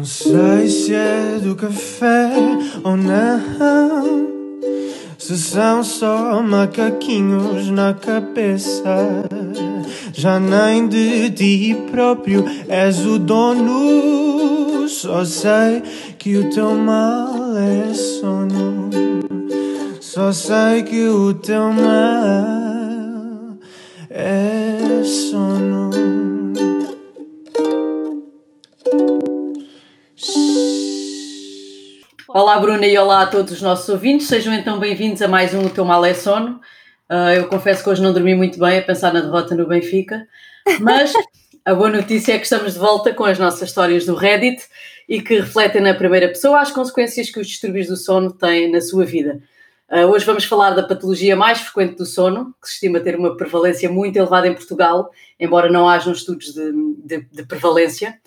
Não sei se é do café ou não. Se são só macaquinhos na cabeça. Já nem de ti próprio és o dono. Só sei que o teu mal é sono. Só sei que o teu mal é Olá, Bruna, e olá a todos os nossos ouvintes. Sejam então bem-vindos a mais um O Teu Mal é Sono. Uh, eu confesso que hoje não dormi muito bem a pensar na derrota no Benfica, mas a boa notícia é que estamos de volta com as nossas histórias do Reddit e que refletem na primeira pessoa as consequências que os distúrbios do sono têm na sua vida. Uh, hoje vamos falar da patologia mais frequente do sono, que se estima ter uma prevalência muito elevada em Portugal, embora não hajam estudos de, de, de prevalência,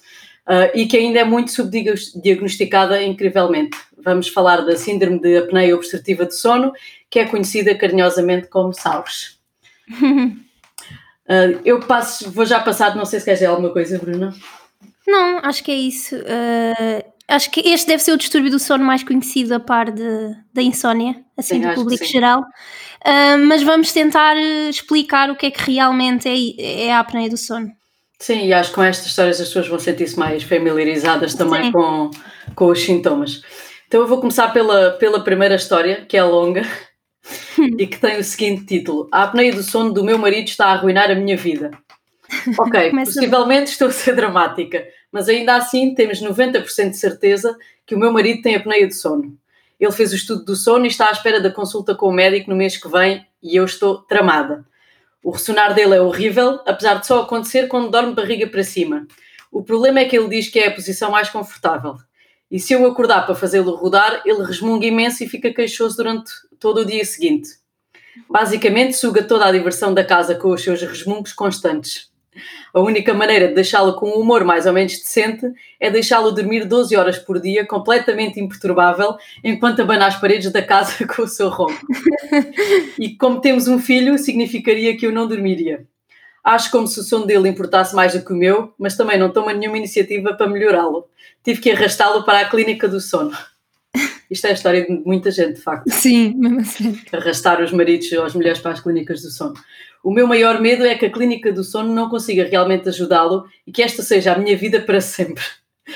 uh, e que ainda é muito subdiagnosticada incrivelmente. Vamos falar da síndrome de apneia obstrutiva do sono, que é conhecida carinhosamente como SAUS. uh, eu passo, vou já passar, não sei se queres dizer alguma coisa, Bruna. Não, acho que é isso. Uh, acho que este deve ser o distúrbio do sono mais conhecido a par de, da insónia, assim, sim, do público geral. Uh, mas vamos tentar explicar o que é que realmente é, é a apneia do sono. Sim, e acho que com estas histórias as pessoas vão sentir-se mais familiarizadas também com, com os sintomas. Então eu vou começar pela, pela primeira história, que é longa e que tem o seguinte título: A apneia do sono do meu marido está a arruinar a minha vida. Ok, possivelmente estou a ser dramática, mas ainda assim temos 90% de certeza que o meu marido tem apneia do sono. Ele fez o estudo do sono e está à espera da consulta com o médico no mês que vem e eu estou tramada. O ressonar dele é horrível, apesar de só acontecer quando dorme barriga para cima. O problema é que ele diz que é a posição mais confortável. E se eu acordar para fazê-lo rodar, ele resmunga imenso e fica queixoso durante todo o dia seguinte. Basicamente, suga toda a diversão da casa com os seus resmungos constantes. A única maneira de deixá-lo com um humor mais ou menos decente é deixá-lo dormir 12 horas por dia, completamente imperturbável, enquanto abana as paredes da casa com o seu ronco. E como temos um filho, significaria que eu não dormiria. Acho como se o sono dele importasse mais do que o meu, mas também não toma nenhuma iniciativa para melhorá-lo. Tive que arrastá-lo para a clínica do sono. Isto é a história de muita gente, de facto. Sim, mesmo assim. Arrastar os maridos ou as mulheres para as clínicas do sono. O meu maior medo é que a clínica do sono não consiga realmente ajudá-lo e que esta seja a minha vida para sempre.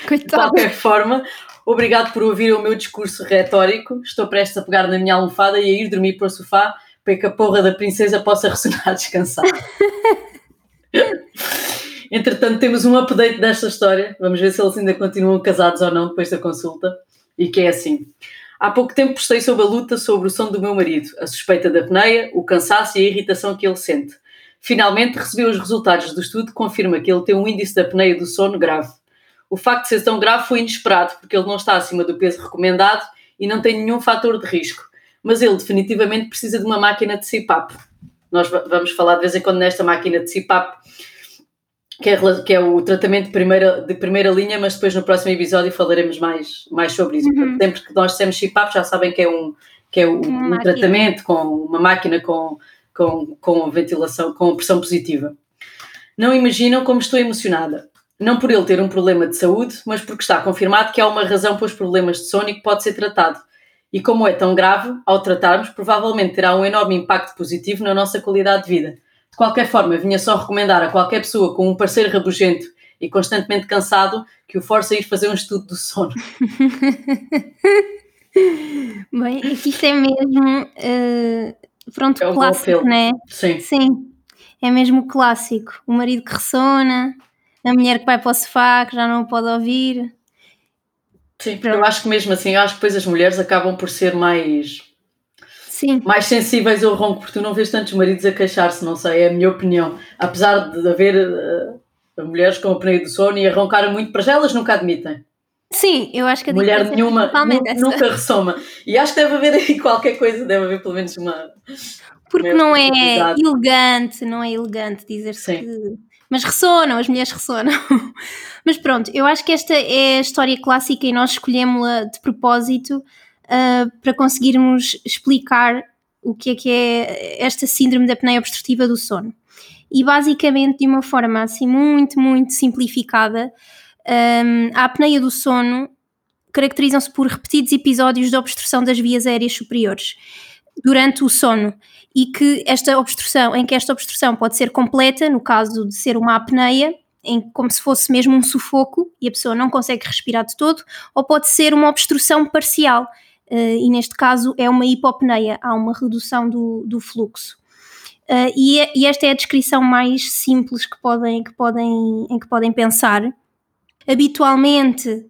Coitado. De qualquer forma, obrigado por ouvir o meu discurso retórico. Estou prestes a pegar na minha almofada e a ir dormir para o sofá para que a porra da princesa possa ressonar descansada. Entretanto, temos um update desta história. Vamos ver se eles ainda continuam casados ou não depois da consulta. E que é assim. Há pouco tempo postei sobre a luta sobre o sono do meu marido, a suspeita da apneia, o cansaço e a irritação que ele sente. Finalmente recebi os resultados do estudo que confirma que ele tem um índice de apneia do sono grave. O facto de ser tão grave foi inesperado, porque ele não está acima do peso recomendado e não tem nenhum fator de risco. Mas ele definitivamente precisa de uma máquina de CPAP. Nós vamos falar de vez em quando nesta máquina de CPAP que é, que é, o tratamento de primeira, de primeira linha, mas depois no próximo episódio falaremos mais, mais sobre isso. Uhum. Sempre que nós dissemos CPAP, já sabem que é um, que é um, um tratamento com uma máquina com, com, com ventilação, com pressão positiva. Não imaginam como estou emocionada. Não por ele ter um problema de saúde, mas porque está confirmado que há uma razão para os problemas de sono e que pode ser tratado. E como é tão grave, ao tratarmos, provavelmente terá um enorme impacto positivo na nossa qualidade de vida de qualquer forma, vinha só recomendar a qualquer pessoa com um parceiro rabugento e constantemente cansado que o force a ir fazer um estudo do sono. Bem, aqui isto é mesmo uh, pronto, é um clássico, né? Sim. Sim, é mesmo clássico. O marido que ressona, a mulher que vai para o sofá, que já não pode ouvir. Sim, porque eu acho que mesmo assim, eu acho que depois as mulheres acabam por ser mais Sim. mais sensíveis ao ronco, porque tu não vês tantos maridos a queixar-se, não sei, é a minha opinião. Apesar de haver uh, mulheres com apneia do sono e a roncar muito, para já elas nunca admitem. Sim, eu acho que a mulher é nenhuma é nunca ressoma. E acho que deve haver aí qualquer coisa, deve haver pelo menos uma. Porque não é elegante, não é elegante dizer-se que. Mas ressonam, as mulheres ressonam. Mas pronto, eu acho que esta é a história clássica e nós escolhemos-la de propósito uh, para conseguirmos explicar o que é que é esta síndrome da apneia obstrutiva do sono. E basicamente, de uma forma assim muito, muito simplificada, um, a apneia do sono caracterizam-se por repetidos episódios de obstrução das vias aéreas superiores durante o sono e que esta obstrução, em que esta obstrução pode ser completa, no caso de ser uma apneia, em, como se fosse mesmo um sufoco e a pessoa não consegue respirar de todo, ou pode ser uma obstrução parcial, e neste caso é uma hipopneia, há uma redução do, do fluxo. Uh, e, e, esta é a descrição mais simples que podem, que podem, em que podem pensar. Habitualmente,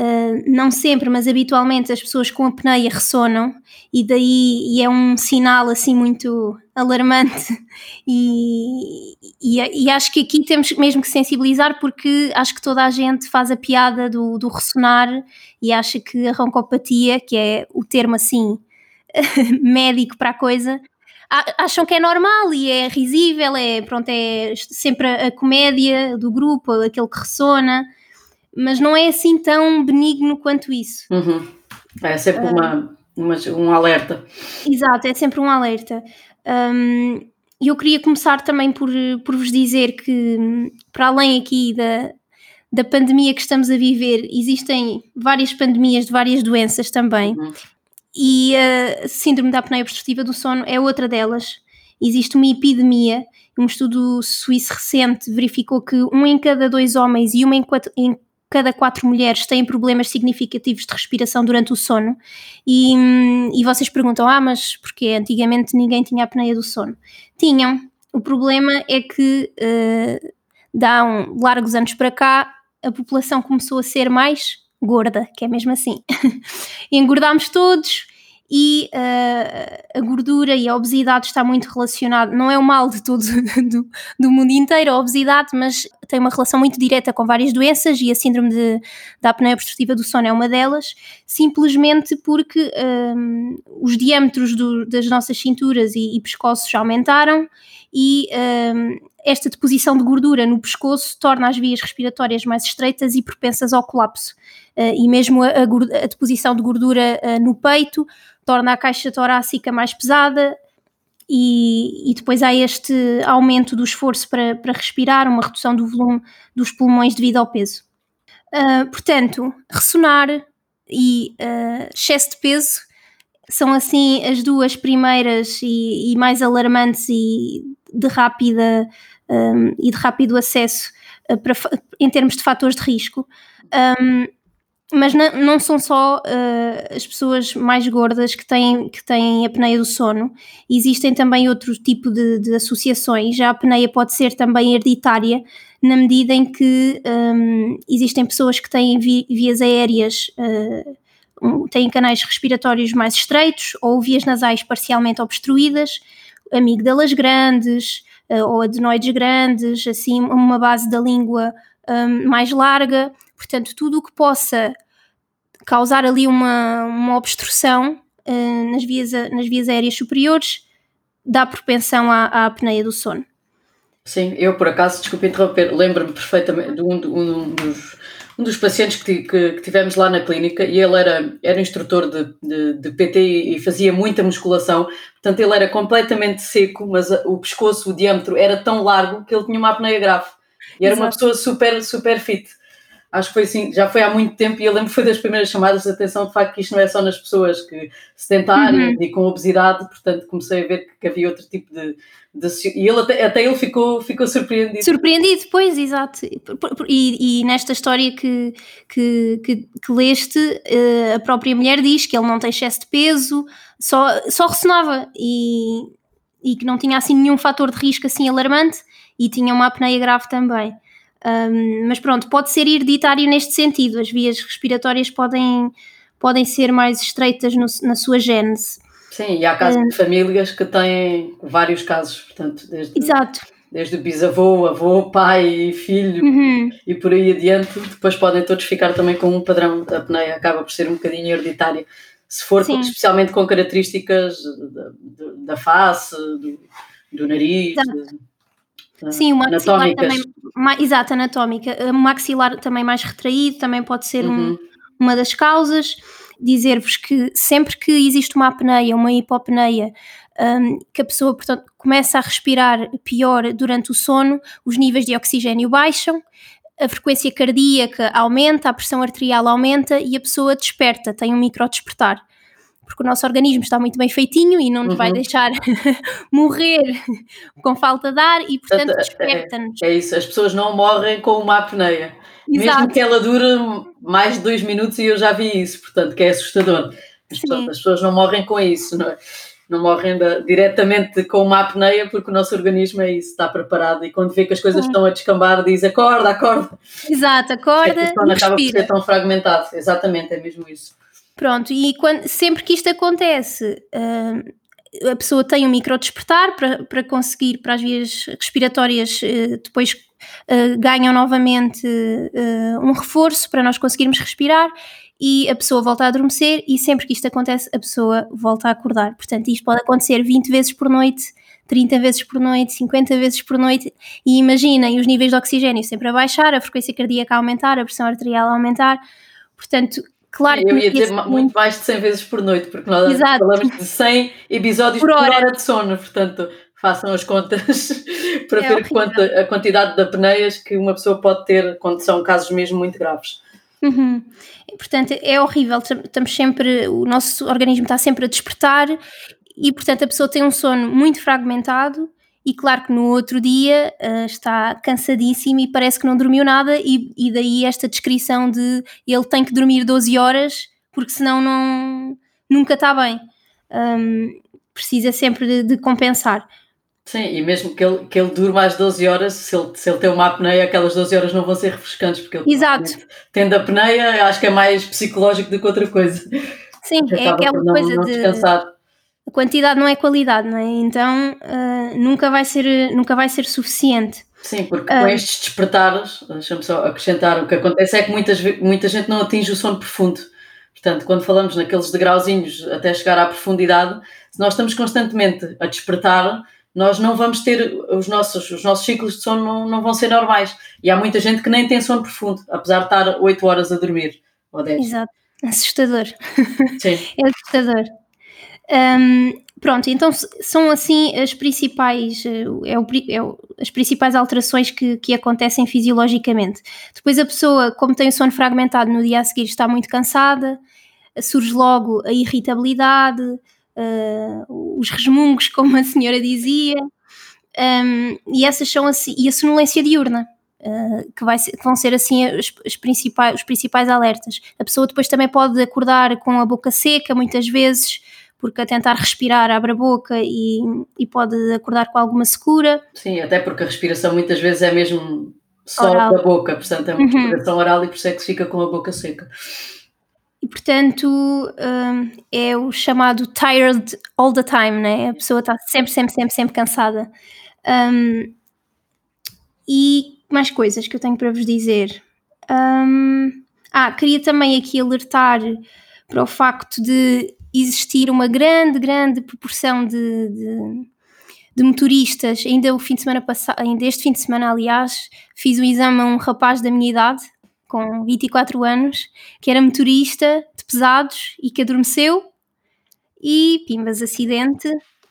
Uh, não sempre, mas habitualmente as pessoas com apneia ressonam e daí e é um sinal assim muito alarmante e, e, e, acho que aqui temos mesmo que sensibilizar porque acho que toda a gente faz a piada do, do ressonar e acha que a roncopatia, que é o termo assim médico para a coisa, acham que é normal e é risível, é, pronto, é sempre a, comédia do grupo, aquele que ressona mas não é assim tão benigno quanto isso. Uhum. É sempre uma, uma, um alerta. Exato, é sempre um alerta. Um, eu queria começar também por, por vos dizer que, para além aqui da, da pandemia que estamos a viver, existem várias pandemias de várias doenças também. Uhum. E a síndrome da apneia obstrutiva do sono é outra delas. Existe uma epidemia. Um estudo suíço recente verificou que um em cada dois homens e uma em, quatro, em cada quatro mulheres têm problemas significativos de respiração durante o sono. E, e vocês perguntam: ah, mas porque antigamente ninguém tinha apneia do sono? Tinham. O problema é que, uh, dá um, largos anos para cá, a população começou a ser mais gorda, que é mesmo assim. Engordámos todos e uh, a gordura e a obesidade está muito relacionado, não é o mal de todo do, do, mundo inteiro a obesidade, mas tem uma relação muito direta com várias doenças e a síndrome de, da apneia obstrutiva do sono é uma delas, simplesmente porque um, eh, os diâmetros do, das nossas cinturas e, e pescoços aumentaram e um, esta deposição de gordura no pescoço torna as vias respiratórias mais estreitas e propensas ao colapso. Uh, e mesmo a, a, a, deposição de gordura uh, no peito torna a caixa torácica mais pesada e, e, depois há este aumento do esforço para, para respirar, uma redução do volume dos pulmões devido ao peso. Uh, portanto, ressonar e uh, excesso de peso são assim as duas primeiras e, e mais alarmantes e de rápida um, e de rápido acesso uh, para, em termos de fatores de risco. Um, mas não, não, são só uh, as pessoas mais gordas que têm, que têm apneia do sono, existem também outro tipo de, de associações. Já a apneia pode ser também hereditária, na medida em que um, existem pessoas que têm vi, vias aéreas, uh, têm canais respiratórios mais estreitos ou vias nasais parcialmente obstruídas, amígdalas grandes ou adenoides grandes, assim, uma base da língua um, mais larga Portanto, tudo o que possa causar ali uma, uma obstrução uh, nas, vias, nas vias aéreas superiores dá propensão à, à apneia do sono. Sim, eu por acaso, desculpe interromper, lembro-me perfeitamente de um, de um, dos, um dos pacientes que, que, que, tivemos lá na clínica e ele era, era instrutor de, de, de, PT e fazia muita musculação, portanto ele era completamente seco, mas o pescoço, o diâmetro era tão largo que ele tinha uma apneia grave. E era Exato. uma pessoa super, super fit acho que foi assim, já foi há muito tempo e eu lembro que foi das primeiras chamadas de atenção de facto que isto não é só nas pessoas que sedentárias uhum. e com obesidade, portanto comecei a ver que havia outro tipo de, de e ele até, até, ele ficou, ficou surpreendido. Surpreendido, pois, exato. E, e nesta história que, que, que, que, leste, eh, a própria mulher diz que ele não tem excesso de peso, só, só ressonava e, e que não tinha assim nenhum fator de risco assim alarmante e tinha uma apneia grave também. Um, mas pronto, pode ser hereditário neste sentido, as vias respiratórias podem, podem ser mais estreitas no, na sua gênese. Sim, e há casos de famílias que têm vários casos, portanto, desde, Exato. desde bisavô, avô, pai, filho uhum. e por aí adiante, depois podem todos ficar também com um padrão, a apneia acaba por ser um bocadinho hereditária, se for com, especialmente com características da, da face, do, do nariz. Exato. Sim, o maxilar também, exato, anatómica. O maxilar também mais retraído, também pode ser uhum. um, uma das causas. Dizer-vos que sempre que existe uma apneia, uma hipopneia, um, que a pessoa, portanto, começa a respirar pior durante o sono, os níveis de oxigênio baixam, a frequência cardíaca aumenta, a pressão arterial aumenta e a pessoa desperta, tem um micro despertar porque o nosso organismo está muito bem feitinho e não nos uhum. vai deixar morrer com falta de ar e, portanto, é, desperta-nos. É, é, isso, as pessoas não morrem com uma apneia. Exato. Mesmo que ela dure mais de dois minutos e eu já vi isso, portanto, que é assustador. As, pessoas, as pessoas não morrem com isso, não é? não morrem da, diretamente com uma apneia, porque o nosso organismo é isso, está preparado e quando vê que as coisas estão a descambar, diz acorda, acorda. Exato, acorda. É e acaba por ser tão fragmentado, exatamente, é mesmo isso. Pronto, e quando, sempre que isto acontece, uh, a pessoa tem um micro despertar para, para conseguir, para as vias respiratórias uh, depois uh, ganham novamente um reforço para nós conseguirmos respirar e a pessoa volta a adormecer e sempre que isto acontece a pessoa volta a acordar. Portanto, isto pode acontecer 20 vezes por noite, 30 vezes por noite, 50 vezes por noite e imaginem os níveis de oxigênio sempre a baixar, a frequência cardíaca a aumentar, a pressão arterial a aumentar. Portanto, Claro eu ia dizer muito mais de 100 vezes por noite, porque nós Exato. falamos de 100 episódios por hora, por hora de sono, portanto, façam as contas para é ver quanto, a quantidade de apneias que uma pessoa pode ter quando são casos mesmo muito graves. Uhum. Portanto, é horrível, estamos sempre, o nosso organismo está sempre a despertar e, portanto, a pessoa tem um sono muito fragmentado e claro que no outro dia uh, está cansadíssimo e parece que não dormiu nada, e, e, daí esta descrição de ele tem que dormir 12 horas porque senão não, nunca está bem. Um, precisa sempre de, de, compensar. Sim, e mesmo que ele, que ele durma às 12 horas, se ele, se ele tem uma apneia, aquelas 12 horas não vão ser refrescantes, porque ele Exato. tendo apneia, acho que é mais psicológico do que outra coisa. Sim, é aquela não, coisa não de. Descansar a quantidade não é qualidade, não é? Então uh, nunca, vai ser, nunca vai ser suficiente. Sim, porque com uh, estes despertares, deixa-me só acrescentar, o que acontece é que muitas, muita gente não atinge o sono profundo. Portanto, quando falamos naqueles degrauzinhos até chegar à profundidade, se nós estamos constantemente a despertar, nós não vamos ter os nossos, os nossos ciclos de sono não, não vão ser normais. E há muita gente que nem tem sono profundo, apesar de estar 8 horas a dormir ou 10. Exato, assustador. Sim. é assustador. Um, pronto, então são assim as principais, eh, é o, é o, as principais alterações que, que acontecem fisiologicamente. Depois a pessoa, como tem o sono fragmentado no dia a seguir, está muito cansada, surge logo a irritabilidade, uh, os resmungos, como a senhora dizia, um, e essas são assim, e a sonolência diurna. Uh, que, vai que, vão ser assim os, os, principais, os principais alertas. A pessoa depois também pode acordar com a boca seca, muitas vezes, porque a tentar respirar abre a boca e, e pode acordar com alguma secura. Sim, até porque a respiração muitas vezes é mesmo só oral. da boca, portanto é uma uhum. respiração oral e por isso é que fica com a boca seca. E portanto um, é o chamado tired all the time, né? A pessoa está sempre, sempre, sempre, sempre cansada. Um, e mais coisas que eu tenho para vos dizer. Um, ah, queria também aqui alertar para o facto de existir uma grande, grande proporção de, de, de, motoristas. Ainda o fim de semana passado, ainda este fim de semana, aliás, fiz o exame a um rapaz da minha idade, com 24 anos, que era motorista de pesados e que adormeceu e pimbas acidente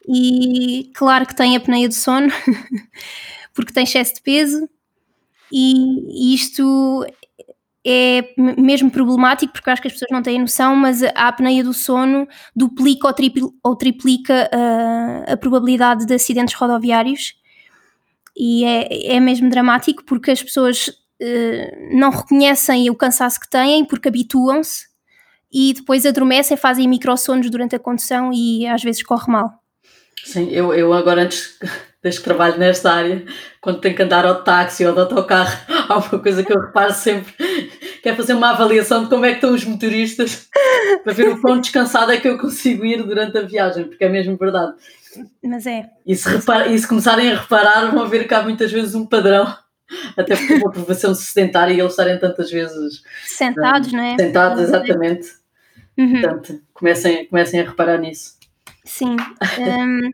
e claro que tem apneia do sono porque tem excesso de peso e isto é mesmo problemático porque eu acho que as pessoas não têm noção, mas a apneia do sono duplica ou, tripl, ou triplica uh, a probabilidade de acidentes rodoviários e é, é mesmo dramático porque as pessoas uh, não reconhecem o cansaço que têm porque habituam-se e depois adormecem, fazem microssonos durante a condução e às vezes corre mal. Sim, eu, eu agora antes desde que trabalho nesta área, quando tenho que andar ao táxi ou ao autocarro, há uma coisa que eu reparo sempre, que é fazer uma avaliação de como é que estão os motoristas, para ver o quão descansado é que eu consigo ir durante a viagem, porque é mesmo verdade. Mas é. E se, repara, e se começarem a reparar, vão ver que há muitas vezes um padrão, até porque uma profissão sedentária e eles estarem tantas vezes sentados, um, não é? Sentados, exatamente. Uhum. Portanto, comecem, comecem a reparar nisso. Sim. Um,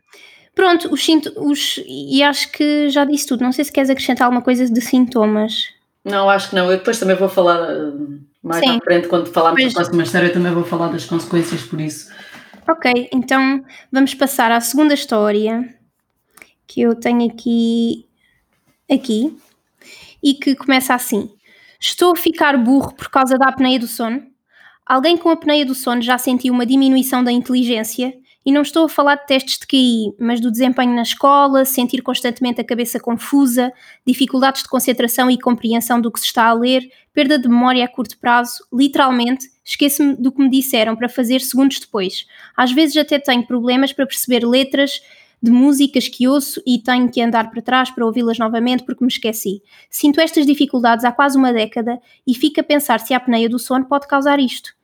Pronto, os, os e acho que já disse tudo. Não sei se queres acrescentar alguma coisa de sintomas. Não, acho que não. Eu depois também vou falar eh, mais Sim. à frente, quando falarmos pois... da próxima história, eu também vou falar das consequências por isso. Ok, então vamos passar à segunda história que eu tenho aqui, aqui e que começa assim. Estou a ficar burro por causa da apneia do sono? Alguém com apneia do sono já sentiu uma diminuição da inteligência? E não estou a falar de testes de QI, mas do desempenho na escola, sentir constantemente a cabeça confusa, dificuldades de concentração e compreensão do que se está a ler, perda de memória a curto prazo, literalmente, esqueço-me do que me disseram para fazer segundos depois. Às vezes até tenho problemas para perceber letras de músicas que ouço e tenho que andar para trás para ouvi-las novamente porque me esqueci. Sinto estas dificuldades há quase uma década e fico a pensar se a apneia do sono pode causar isto.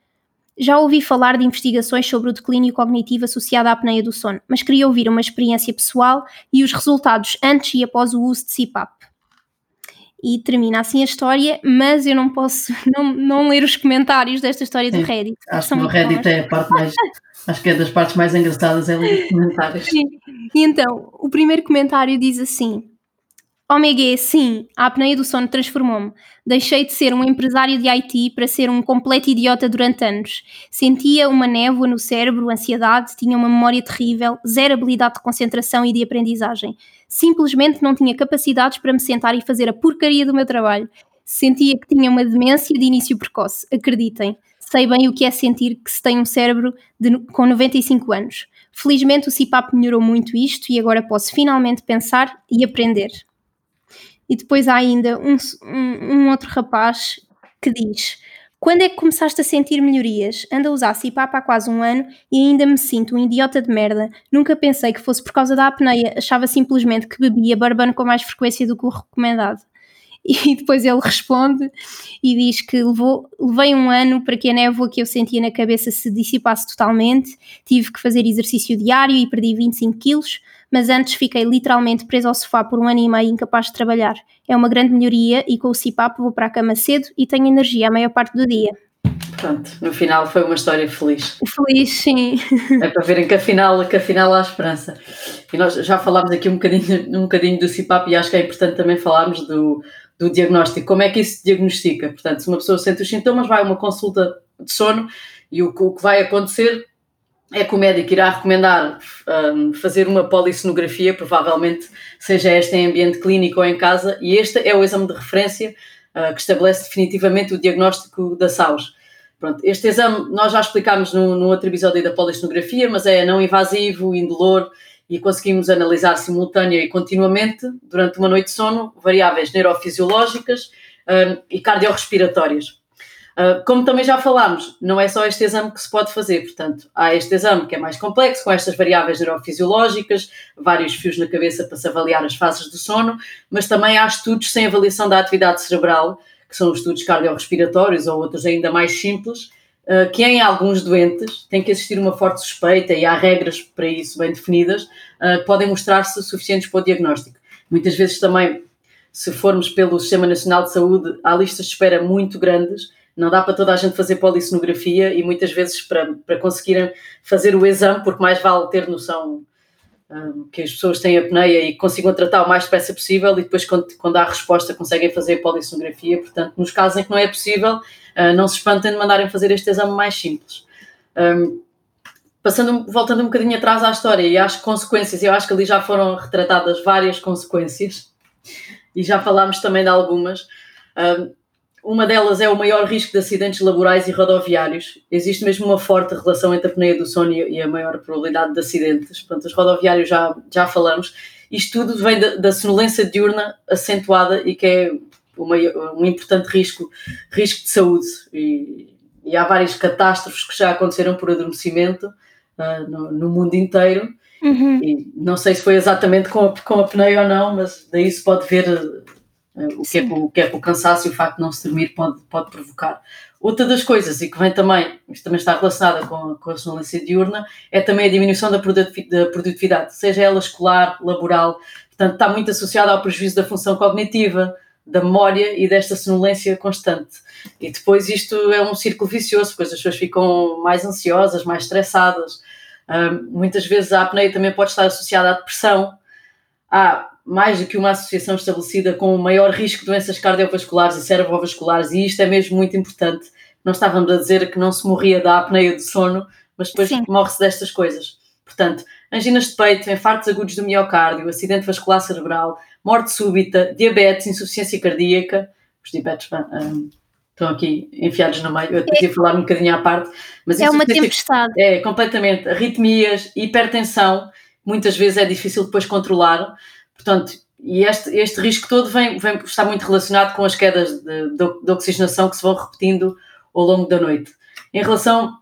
Já ouvi falar de investigações sobre o declínio cognitivo associado à apneia do sono, mas queria ouvir uma experiência pessoal e os resultados antes e após o uso de CPAP. E termina assim a história, mas eu não posso não, não ler os comentários desta história Sim, do Reddit. Acho que o Reddit é a parte mais, acho que é das partes mais engraçadas é ler os comentários. Sim. E então, o primeiro comentário diz assim: Omega, sim, a apneia do sono transformou-me. Deixei de ser um empresário de IT para ser um completo idiota durante anos. Sentia uma névoa no cérebro, ansiedade, tinha uma memória terrível, zero habilidade de concentração e de aprendizagem. Simplesmente não tinha capacidades para me sentar e fazer a porcaria do meu trabalho. Sentia que tinha uma demência de início precoce, acreditem. Sei bem o que é sentir que se tem um cérebro de, com 95 anos. Felizmente o CIPAP melhorou muito isto e agora posso finalmente pensar e aprender. E depois há ainda um, um, um outro rapaz que diz: Quando é que começaste a sentir melhorias? Ando a usar há quase um ano e ainda me sinto um idiota de merda. Nunca pensei que fosse por causa da apneia, achava simplesmente que bebia barbano com mais frequência do que o recomendado. E depois ele responde e diz que levou, levei um ano para que a névoa que eu sentia na cabeça se dissipasse totalmente, tive que fazer exercício diário e perdi 25 quilos, mas antes fiquei literalmente preso ao sofá por um ano e meio incapaz de trabalhar. É uma grande melhoria e com o CIPAP vou para a cama cedo e tenho energia a maior parte do dia. Pronto, no final foi uma história feliz. Feliz, sim. É para verem que afinal, que afinal há esperança. E nós já falámos aqui um bocadinho, um bocadinho do CIPAP e acho que é importante também falarmos do, do diagnóstico. Como é que isso se diagnostica? Portanto, se uma pessoa sente os sintomas, vai a uma consulta de sono e o, o que vai acontecer é que o médico irá recomendar um, fazer uma polissonografia, provavelmente seja esta em ambiente clínico ou em casa, e este é o exame de referência uh, que estabelece definitivamente o diagnóstico da SAUS. Pronto, este exame nós já explicámos no, no outro episódio da polissonografia, mas é não invasivo, indolor e conseguimos analisar simultânea e continuamente, durante uma noite de sono, variáveis neurofisiológicas um, e cardiorrespiratórias. Ah, como também já falámos, não é só este exame que se pode fazer, portanto, há este exame que é mais complexo, com estas variáveis neurofisiológicas, vários fios na cabeça para se avaliar as fases do sono, mas também há estudos sem avaliação da atividade cerebral, que são os estudos cardiorrespiratórios ou outros ainda mais simples, que em alguns doentes tem que existir uma forte suspeita e há regras para isso bem definidas, ah, que podem mostrar-se suficientes para o diagnóstico. Muitas vezes também, se formos pelo Sistema Nacional de Saúde, há listas de espera muito grandes não dá para toda a gente fazer polissonografia e muitas vezes para, para conseguirem fazer o exame, porque mais vale ter noção um, que as pessoas têm apneia e consigam tratar o mais depressa possível e depois quando, quando há resposta conseguem fazer a polissonografia. Portanto, nos casos em que não é possível, uh, não se espantem de mandarem fazer este exame mais simples. Um, passando, voltando um bocadinho atrás à história e às consequências, eu acho que ali já foram retratadas várias consequências e já falámos também de algumas. Um, uma delas é o maior risco de acidentes laborais e rodoviários. Existe mesmo uma forte relação entre a apneia do sono e a maior probabilidade de acidentes. Portanto, os rodoviários já, já falamos. Isto tudo vem da, da sonolência diurna acentuada e que é uma, um importante risco, risco de saúde. E, e, há várias catástrofes que já aconteceram por adormecimento uh, no, no, mundo inteiro. Uhum. E não sei se foi exatamente com a, com a apneia ou não, mas daí se pode ver o que, é o que é o cansaço e o facto de não se dormir pode, pode provocar. Outra das coisas, e que vem também, isto também está relacionada com, com a sonolência diurna, é também a diminuição da produtividade, seja ela escolar, laboral, portanto está muito associada ao prejuízo da função cognitiva, da memória e desta sonolência constante. E depois isto é um círculo vicioso, pois as pessoas ficam mais ansiosas, mais estressadas. Um, muitas vezes a apneia também pode estar associada à depressão, à mais do que uma associação estabelecida com o maior risco de doenças cardiovasculares e cerebrovasculares, e isto é mesmo muito importante. Nós estávamos a dizer que não se morria da apneia do sono, mas depois morre-se destas coisas. Portanto, anginas de peito, infartos agudos do miocárdio, acidente vascular cerebral, morte súbita, diabetes, insuficiência cardíaca, os diabetes um, estão aqui enfiados no meio. Eu até ia falar um bocadinho à parte, mas é uma tempestade. É, completamente. Arritmias, hipertensão, muitas vezes é difícil depois controlar. Portanto, e este, este risco todo vem, vem, está muito relacionado com as quedas de, de, de oxigenação que se vão repetindo ao longo da noite. Em relação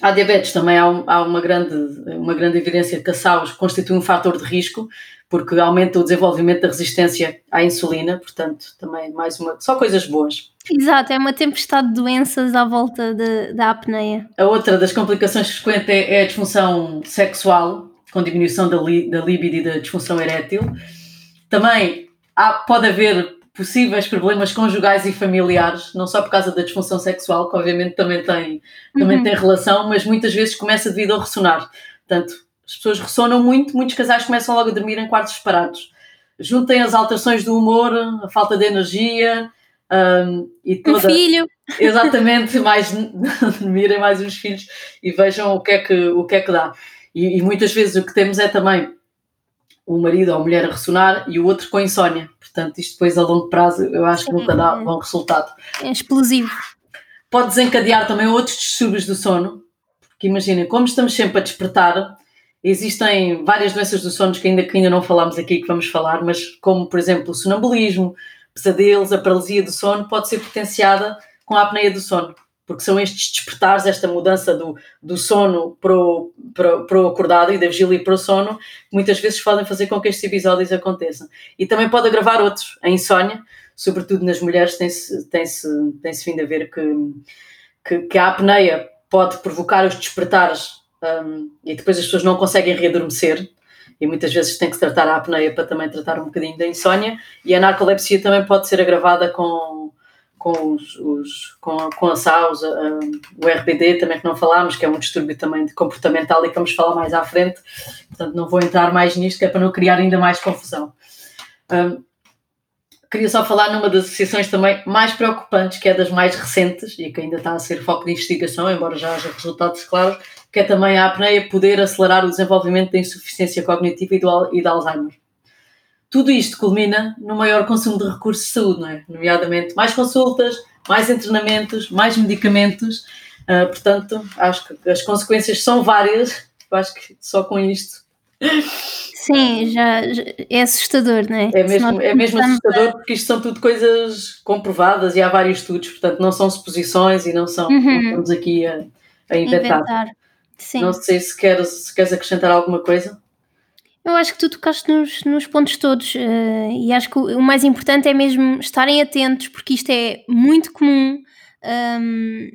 à diabetes, também há, um, há uma, grande, uma grande evidência de que a SAUS constitui um fator de risco, porque aumenta o desenvolvimento da resistência à insulina, portanto, também mais uma. Só coisas boas. Exato, é uma tempestade de doenças à volta de, da apneia. A outra das complicações frequentes é, é a disfunção sexual, com diminuição da, li, da libido e da disfunção erétil. Também há, pode haver possíveis problemas conjugais e familiares, não só por causa da disfunção sexual, que obviamente também tem, também uhum. tem relação, mas muitas vezes começa devido ao ressonar. Portanto, as pessoas ressonam muito, muitos casais começam logo a dormir em quartos separados. Juntem as alterações do humor, a falta de energia um, e toda... Um filho. Exatamente, mais mirem mais os filhos e vejam o que é que, o que, é que dá. E, e muitas vezes o que temos é também o marido ou a mulher a ressonar e o outro com insónia. Portanto, isto depois a longo prazo eu acho que nunca dá bom resultado. É explosivo. Pode desencadear também outros distúrbios do sono, porque imaginem, como estamos sempre a despertar, existem várias doenças do sono que ainda, que ainda não falámos aqui, que vamos falar, mas como, por exemplo, o sonambulismo, pesadelos, a paralisia do sono, pode ser potenciada com a apneia do sono porque são estes despertares, esta mudança do, do sono para o, para, para o acordado e da vigília para o sono, muitas vezes podem fazer com que estes episódios aconteçam. E também pode agravar outros, a insónia, sobretudo nas mulheres, tem-se tem -se, tem -se vindo a ver que, que, que a apneia pode provocar os despertares um, e depois as pessoas não conseguem readormecer. E muitas vezes tem que tratar a apneia para também tratar um bocadinho da insónia. E a narcolepsia também pode ser agravada com, com, os, os, com, com a SAUS, o RBD também que não falámos, que é um distúrbio também comportamental e que vamos falar mais à frente, portanto não vou entrar mais nisto, que é para não criar ainda mais confusão. Um, queria só falar numa das associações também mais preocupantes, que é das mais recentes e que ainda está a ser foco de investigação, embora já haja resultados claros, que é também a apneia poder acelerar o desenvolvimento da insuficiência cognitiva e do, e de Alzheimer tudo isto culmina no maior consumo de recursos de saúde, não é? Nomeadamente mais consultas, mais treinamentos, mais medicamentos. Uh, portanto, acho que as consequências são várias. Eu acho que só com isto. Sim, já, já é assustador, não é? É mesmo, é mesmo assustador a... porque isto são tudo coisas comprovadas e há vários estudos, portanto, não são suposições e não são. Uhum. Estamos aqui a, a inventar. inventar. Sim. Não sei se queres, se queres acrescentar alguma coisa. Eu acho que tu tocaste nos, nos pontos todos uh, e acho que o, o, mais importante é mesmo estarem atentos, porque isto é muito comum um,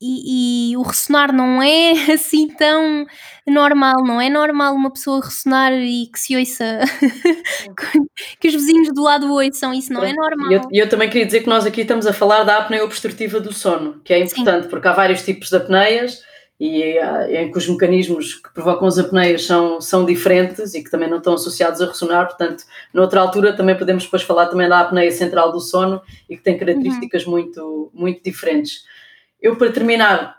e, e, o ressonar não é assim tão normal, não é normal uma pessoa ressonar e que se ouça, que os vizinhos do lado ouçam, isso não é normal. E eu, eu, também queria dizer que nós aqui estamos a falar da apneia obstrutiva do sono, que é importante, Sim. porque há vários tipos de apneias e eh, em que os mecanismos que provocam as apneias são, são diferentes e que também não estão associados a ressonar, portanto, noutra altura também podemos depois falar também da apneia central do sono e que tem características uhum. muito, muito diferentes. Eu, para terminar,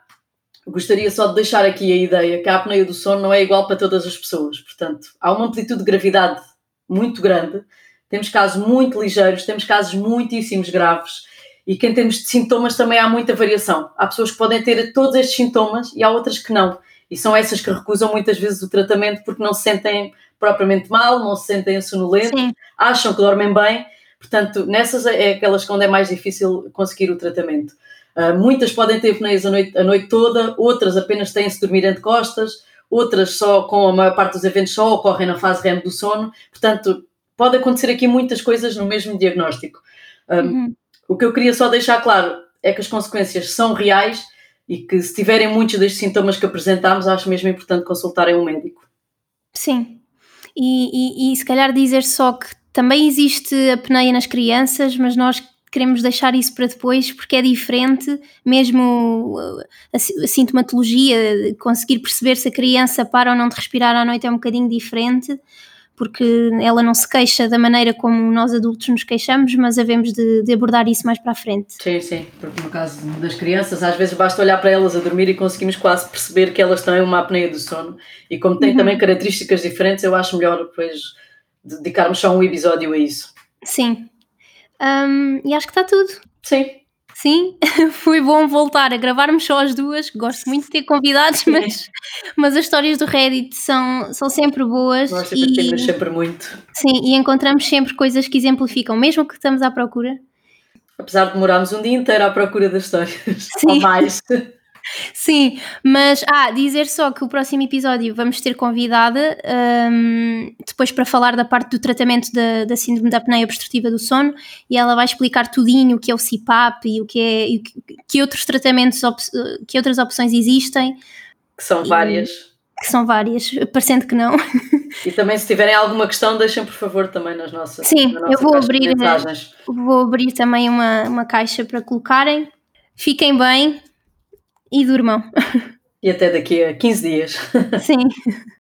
gostaria só de deixar aqui a ideia que a apneia do sono não é igual para todas as pessoas, portanto, há uma amplitude de gravidade muito grande, temos casos muito ligeiros, temos casos muitíssimos graves, e que em termos de sintomas também há muita variação. Há pessoas que podem ter todos estes sintomas e há outras que não. E são essas que recusam muitas vezes o tratamento porque não se sentem propriamente mal, não se sentem sonolentos, Sim. acham que dormem bem. Portanto, nessas é aquelas onde é mais difícil conseguir o tratamento. Uh, muitas podem ter apneias a noite, a noite toda, outras apenas têm-se dormir entre costas, outras só com a maior parte dos eventos só ocorrem na fase REM do sono. Portanto, pode acontecer aqui muitas coisas no mesmo diagnóstico. Um, uhum. O que eu queria só deixar claro é que as consequências são reais e que se tiverem muitos destes sintomas que apresentamos, acho mesmo importante consultarem um médico. Sim. E, e, e se calhar dizer só que também existe apneia nas crianças, mas nós queremos deixar isso para depois porque é diferente, mesmo a, a sintomatologia, conseguir perceber se a criança para ou não de respirar à noite é um bocadinho diferente porque ela não se queixa da maneira como nós adultos nos queixamos, mas havemos de, de, abordar isso mais para a frente. Sim, sim, porque no caso das crianças, às vezes basta olhar para elas a dormir e conseguimos quase perceber que elas têm uma apneia do sono. E como têm uhum. também características diferentes, eu acho melhor depois dedicarmos só um episódio a isso. Sim. Um, e acho que está tudo. Sim. Sim, foi bom voltar a gravarmos só as duas. Gosto muito de ter convidados, mas, mas as histórias do Reddit são, são sempre boas. Nós divertimos sempre muito. Sim, e encontramos sempre coisas que exemplificam, mesmo que estamos à procura. Apesar de demorarmos um dia inteiro à procura das histórias. Sim. Ou mais. Sim, mas ah, dizer só que o próximo episódio vamos ter convidada um, depois para falar da parte do tratamento da, da síndrome da apneia obstrutiva do sono e ela vai explicar tudinho o que é o CPAP e o que é e que, outros tratamentos, que outras opções existem. Que são várias. que são várias, parecendo que não. E também se tiverem alguma questão, deixem por favor também nas nossas Sim, na nossa eu vou abrir, vou abrir também uma, uma caixa para colocarem. Fiquem bem, e durmam. E até daqui a 15 dias. Sim.